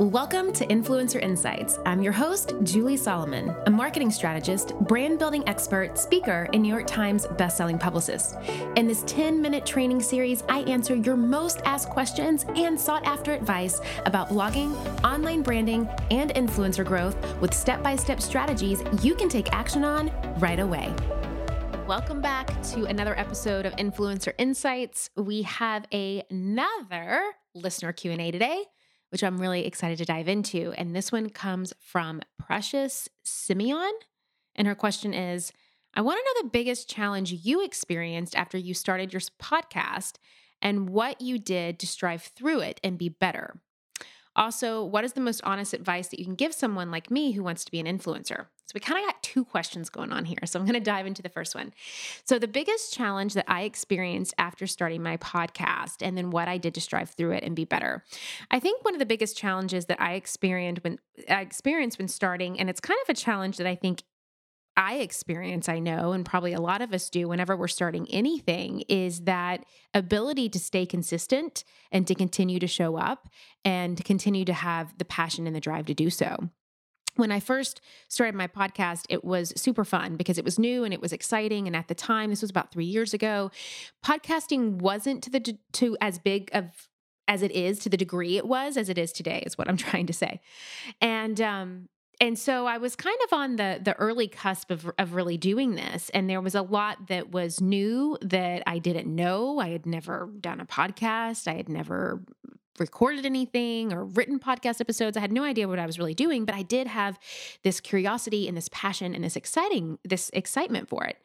Welcome to Influencer Insights. I'm your host, Julie Solomon, a marketing strategist, brand building expert, speaker, and New York Times bestselling publicist. In this 10 minute training series, I answer your most asked questions and sought after advice about blogging, online branding, and influencer growth with step by step strategies you can take action on right away. Welcome back to another episode of Influencer Insights. We have another listener Q&A today which I'm really excited to dive into. And this one comes from Precious Simeon. And her question is I want to know the biggest challenge you experienced after you started your podcast and what you did to strive through it and be better. Also, what is the most honest advice that you can give someone like me who wants to be an influencer? So, we kind of got two questions going on here. So, I'm going to dive into the first one. So, the biggest challenge that I experienced after starting my podcast and then what I did to strive through it and be better. I think one of the biggest challenges that I experienced when I experienced when starting, and it's kind of a challenge that I think I experience, I know, and probably a lot of us do whenever we're starting anything, is that ability to stay consistent and to continue to show up and to continue to have the passion and the drive to do so when I first started my podcast, it was super fun because it was new and it was exciting. And at the time, this was about three years ago, podcasting wasn't to the to as big of as it is to the degree it was as it is today. Is what I'm trying to say. And um, and so I was kind of on the the early cusp of of really doing this and there was a lot that was new that I didn't know. I had never done a podcast. I had never recorded anything or written podcast episodes. I had no idea what I was really doing, but I did have this curiosity and this passion and this exciting this excitement for it.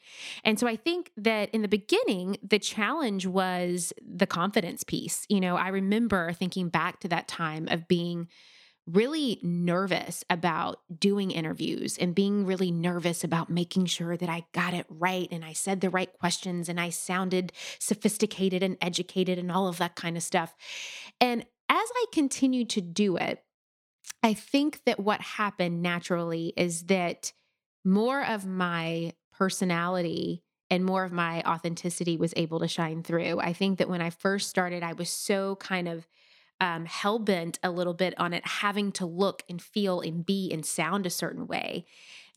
And so I think that in the beginning the challenge was the confidence piece. You know, I remember thinking back to that time of being really nervous about doing interviews and being really nervous about making sure that I got it right and I said the right questions and I sounded sophisticated and educated and all of that kind of stuff. And as I continued to do it, I think that what happened naturally is that more of my personality and more of my authenticity was able to shine through. I think that when I first started, I was so kind of um, hell bent a little bit on it having to look and feel and be and sound a certain way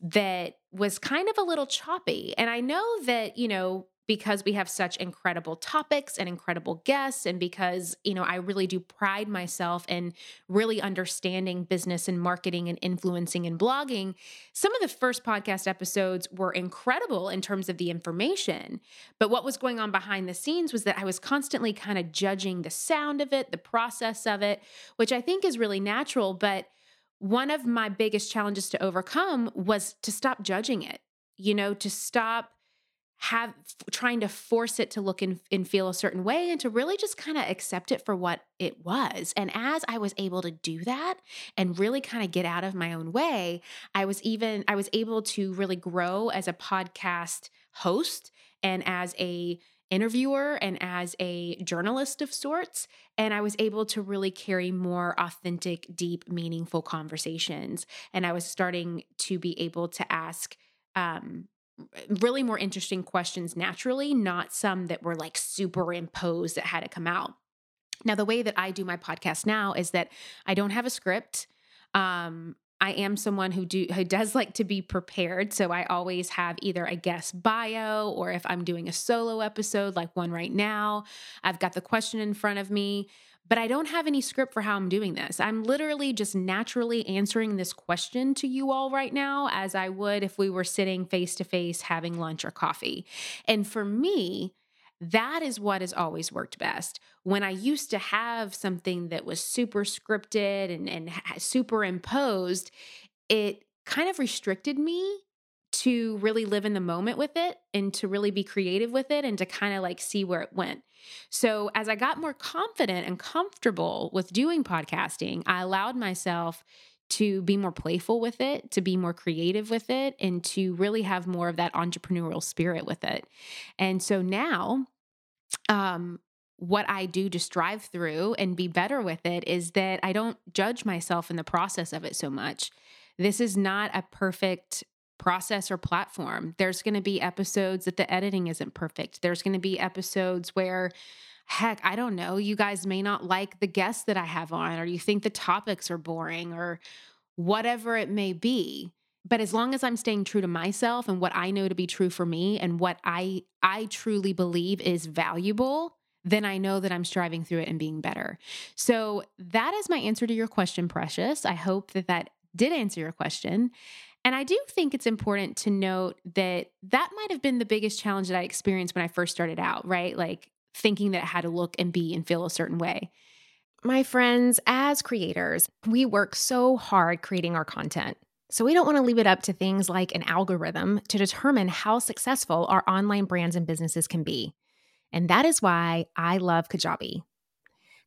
that was kind of a little choppy. And I know that, you know, because we have such incredible topics and incredible guests and because you know I really do pride myself in really understanding business and marketing and influencing and blogging some of the first podcast episodes were incredible in terms of the information. But what was going on behind the scenes was that I was constantly kind of judging the sound of it the process of it which I think is really natural but one of my biggest challenges to overcome was to stop judging it you know to stop have trying to force it to look and, and feel a certain way and to really just kind of accept it for what it was. And as I was able to do that and really kind of get out of my own way, I was even I was able to really grow as a podcast host and as a interviewer and as a journalist of sorts. And I was able to really carry more authentic, deep, meaningful conversations. And I was starting to be able to ask um, really more interesting questions naturally, not some that were like superimposed that had to come out. Now, the way that I do my podcast now is that I don't have a script. Um, I am someone who do who does like to be prepared, so I always have either a guest bio or if I'm doing a solo episode like one right now, I've got the question in front of me but I don't have any script for how I'm doing this. I'm literally just naturally answering this question to you all right now as I would if we were sitting face to face having lunch or coffee. And for me, that is what has always worked best. When I used to have something that was super scripted and, and superimposed, it kind of restricted me to really live in the moment with it and to really be creative with it and to kind of like see where it went. So, as I got more confident and comfortable with doing podcasting, I allowed myself to be more playful with it, to be more creative with it, and to really have more of that entrepreneurial spirit with it. And so now, um, what I do to strive through and be better with it is that I don't judge myself in the process of it so much. This is not a perfect process or platform. There's going to be episodes that the editing isn't perfect. There's going to be episodes where heck, I don't know, you guys may not like the guests that I have on, or you think the topics are boring, or whatever it may be. But as long as I'm staying true to myself and what I know to be true for me and what I I truly believe is valuable, then I know that I'm striving through it and being better. So that is my answer to your question, Precious. I hope that that did answer your question. And I do think it's important to note that that might have been the biggest challenge that I experienced when I first started out, right? Like thinking that it had to look and be and feel a certain way. My friends, as creators, we work so hard creating our content. So we don't want to leave it up to things like an algorithm to determine how successful our online brands and businesses can be. And that is why I love Kajabi.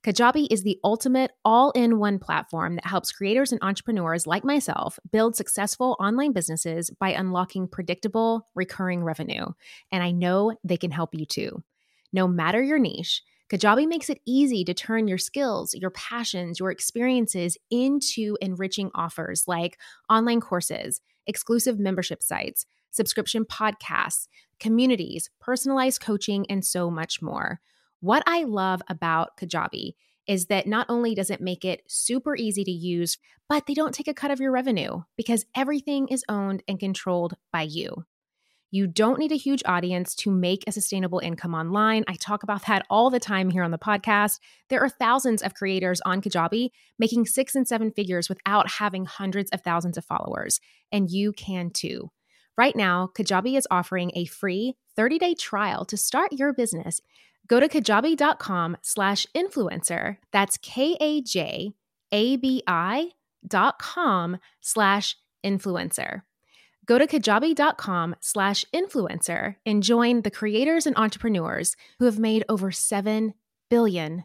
Kajabi is the ultimate all in one platform that helps creators and entrepreneurs like myself build successful online businesses by unlocking predictable, recurring revenue. And I know they can help you too. No matter your niche, Kajabi makes it easy to turn your skills, your passions, your experiences into enriching offers like online courses, exclusive membership sites, subscription podcasts, communities, personalized coaching, and so much more. What I love about Kajabi is that not only does it make it super easy to use, but they don't take a cut of your revenue because everything is owned and controlled by you. You don't need a huge audience to make a sustainable income online. I talk about that all the time here on the podcast. There are thousands of creators on Kajabi making six and seven figures without having hundreds of thousands of followers, and you can too. Right now, Kajabi is offering a free 30-day trial to start your business. Go to kajabi.com slash influencer. That's K-A-J-A-B-I dot com slash influencer. Go to kajabi.com slash influencer and join the creators and entrepreneurs who have made over $7 billion.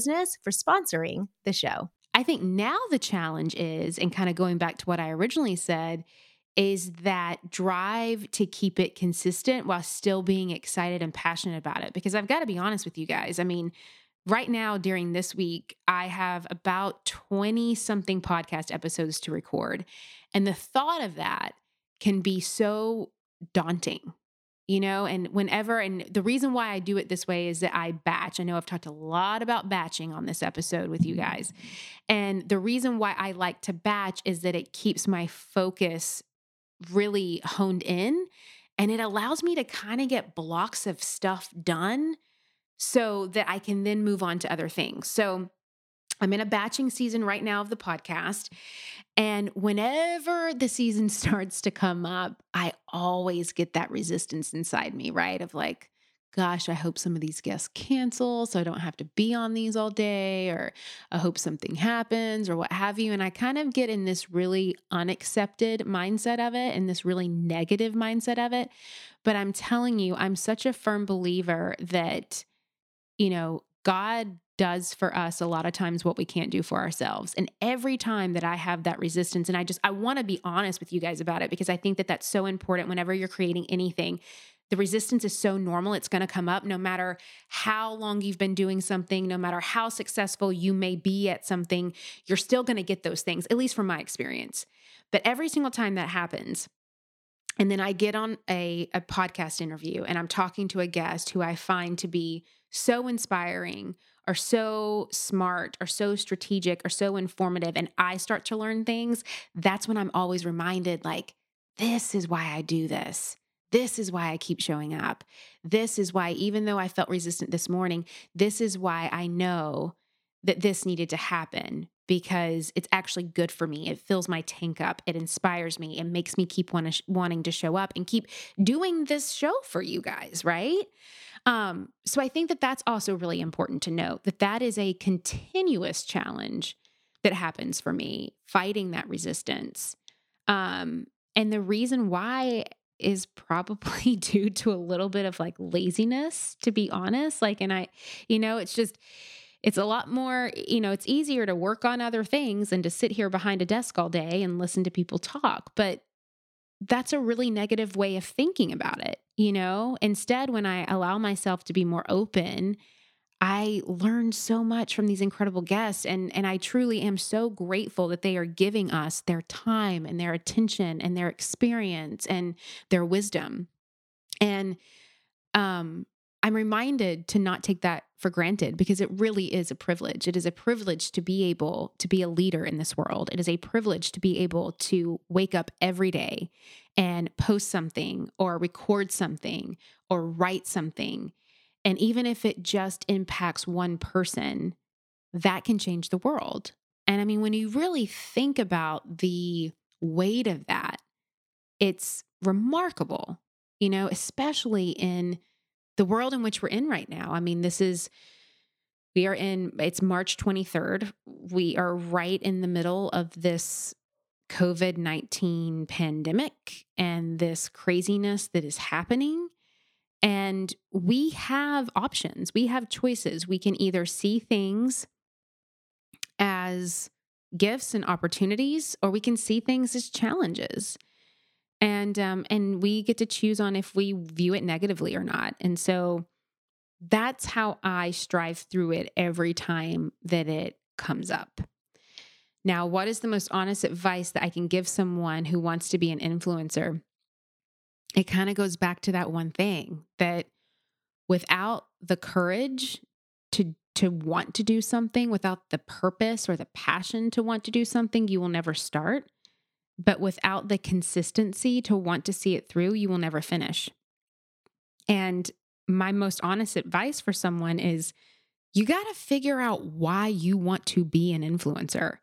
Business for sponsoring the show. I think now the challenge is, and kind of going back to what I originally said, is that drive to keep it consistent while still being excited and passionate about it. Because I've got to be honest with you guys. I mean, right now during this week, I have about 20 something podcast episodes to record. And the thought of that can be so daunting you know and whenever and the reason why i do it this way is that i batch. I know i've talked a lot about batching on this episode with you guys. And the reason why i like to batch is that it keeps my focus really honed in and it allows me to kind of get blocks of stuff done so that i can then move on to other things. So I'm in a batching season right now of the podcast. And whenever the season starts to come up, I always get that resistance inside me, right? Of like, gosh, I hope some of these guests cancel so I don't have to be on these all day, or I hope something happens, or what have you. And I kind of get in this really unaccepted mindset of it and this really negative mindset of it. But I'm telling you, I'm such a firm believer that, you know, God does for us a lot of times what we can't do for ourselves. And every time that I have that resistance, and I just, I want to be honest with you guys about it because I think that that's so important whenever you're creating anything. The resistance is so normal. It's going to come up no matter how long you've been doing something, no matter how successful you may be at something, you're still going to get those things, at least from my experience. But every single time that happens, and then I get on a, a podcast interview and I'm talking to a guest who I find to be so inspiring are so smart, are so strategic, are so informative, and I start to learn things, that's when I'm always reminded like, this is why I do this. This is why I keep showing up. This is why, even though I felt resistant this morning, this is why I know that this needed to happen because it's actually good for me. It fills my tank up. It inspires me. It makes me keep want wanting to show up and keep doing this show for you guys, right? Um, so I think that that's also really important to note that that is a continuous challenge that happens for me, fighting that resistance. Um, and the reason why is probably due to a little bit of like laziness, to be honest. Like, and I, you know, it's just, it's a lot more, you know, it's easier to work on other things than to sit here behind a desk all day and listen to people talk. But that's a really negative way of thinking about it, you know? Instead, when I allow myself to be more open, I learned so much from these incredible guests and and I truly am so grateful that they are giving us their time and their attention and their experience and their wisdom. And um I'm reminded to not take that for granted because it really is a privilege. It is a privilege to be able to be a leader in this world. It is a privilege to be able to wake up every day and post something or record something or write something and even if it just impacts one person, that can change the world. And I mean, when you really think about the weight of that, it's remarkable, you know, especially in the world in which we're in right now. I mean, this is, we are in, it's March 23rd. We are right in the middle of this COVID 19 pandemic and this craziness that is happening. And we have options, we have choices. We can either see things as gifts and opportunities, or we can see things as challenges. And um, and we get to choose on if we view it negatively or not. And so that's how I strive through it every time that it comes up. Now, what is the most honest advice that I can give someone who wants to be an influencer? it kind of goes back to that one thing that without the courage to to want to do something without the purpose or the passion to want to do something you will never start but without the consistency to want to see it through you will never finish. And my most honest advice for someone is you got to figure out why you want to be an influencer.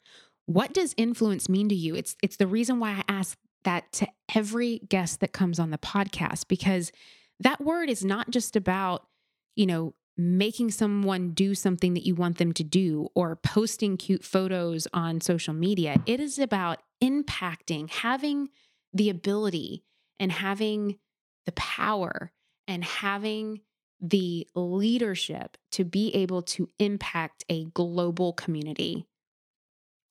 What does influence mean to you? It's it's the reason why i ask that to every guest that comes on the podcast because that word is not just about, you know, making someone do something that you want them to do or posting cute photos on social media. It is about impacting, having the ability and having the power and having the leadership to be able to impact a global community.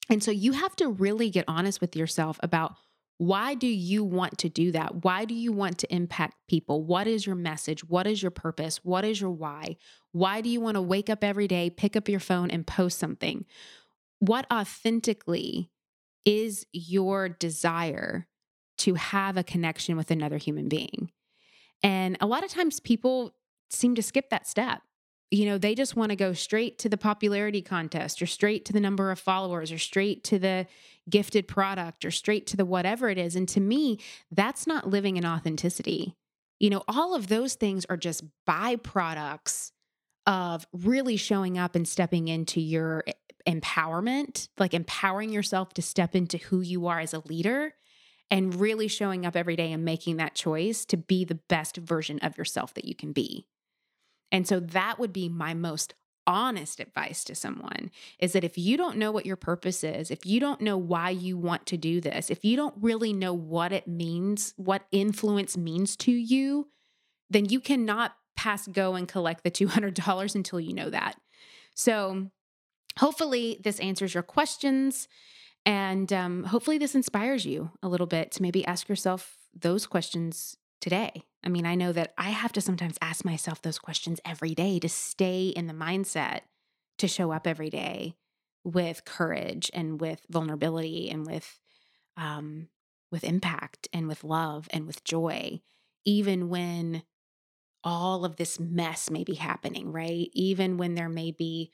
And so you have to really get honest with yourself about why do you want to do that? Why do you want to impact people? What is your message? What is your purpose? What is your why? Why do you want to wake up every day, pick up your phone, and post something? What authentically is your desire to have a connection with another human being? And a lot of times people seem to skip that step you know, they just want to go straight to the popularity contest or straight to the number of followers or straight to the gifted product or straight to the whatever it is. And to me, that's not living in authenticity. You know, all of those things are just byproducts of really showing up and stepping into your eh, empowerment, like empowering yourself to step into who you are as a leader and really showing up every day and making that choice to be the best version of yourself that you can be. And so that would be my most honest advice to someone is that if you don't know what your purpose is, if you don't know why you want to do this, if you don't really know what it means, what influence means to you, then you cannot pass go and collect the $200 until you know that. So, hopefully, this answers your questions. And um, hopefully, this inspires you a little bit to maybe ask yourself those questions today. I mean, I know that I have to sometimes ask myself those questions every day to stay in the mindset to show up every day with courage and with vulnerability and with um with impact and with love and with joy even when all of this mess may be happening, right? Even when there may be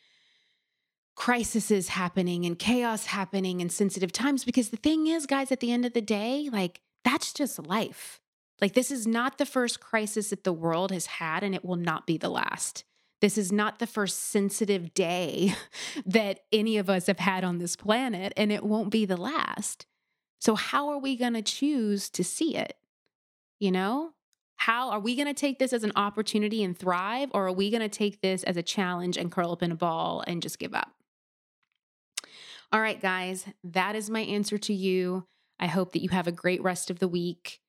crises happening and chaos happening and sensitive times because the thing is guys at the end of the day like that's just life. Like this is not the first crisis that the world has had and it will not be the last. This is not the first sensitive day that any of us have had on this planet and it won't be the last. So how are we going to choose to see it? You know? How are we going to take this as an opportunity and thrive or are we going to take this as a challenge and curl up in a ball and just give up all right, guys, that is my answer to you. I hope that you have a great rest of the week.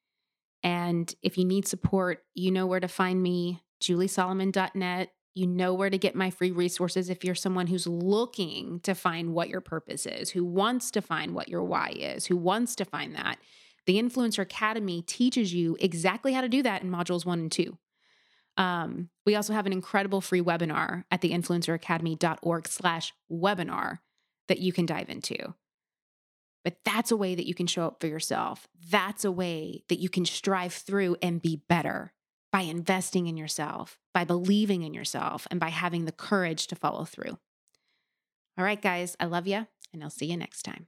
And if you need support, you know where to find me, juliesolomon.net. You know where to get my free resources if you're someone who's looking to find what your purpose is, who wants to find what your why is, who wants to find that. The Influencer Academy teaches you exactly how to do that in modules one and two. Um, we also have an incredible free webinar at theinfluenceracademy.org slash webinar that you can dive into. But that's a way that you can show up for yourself. That's a way that you can strive through and be better by investing in yourself, by believing in yourself, and by having the courage to follow through. All right, guys, I love you, and I'll see you next time.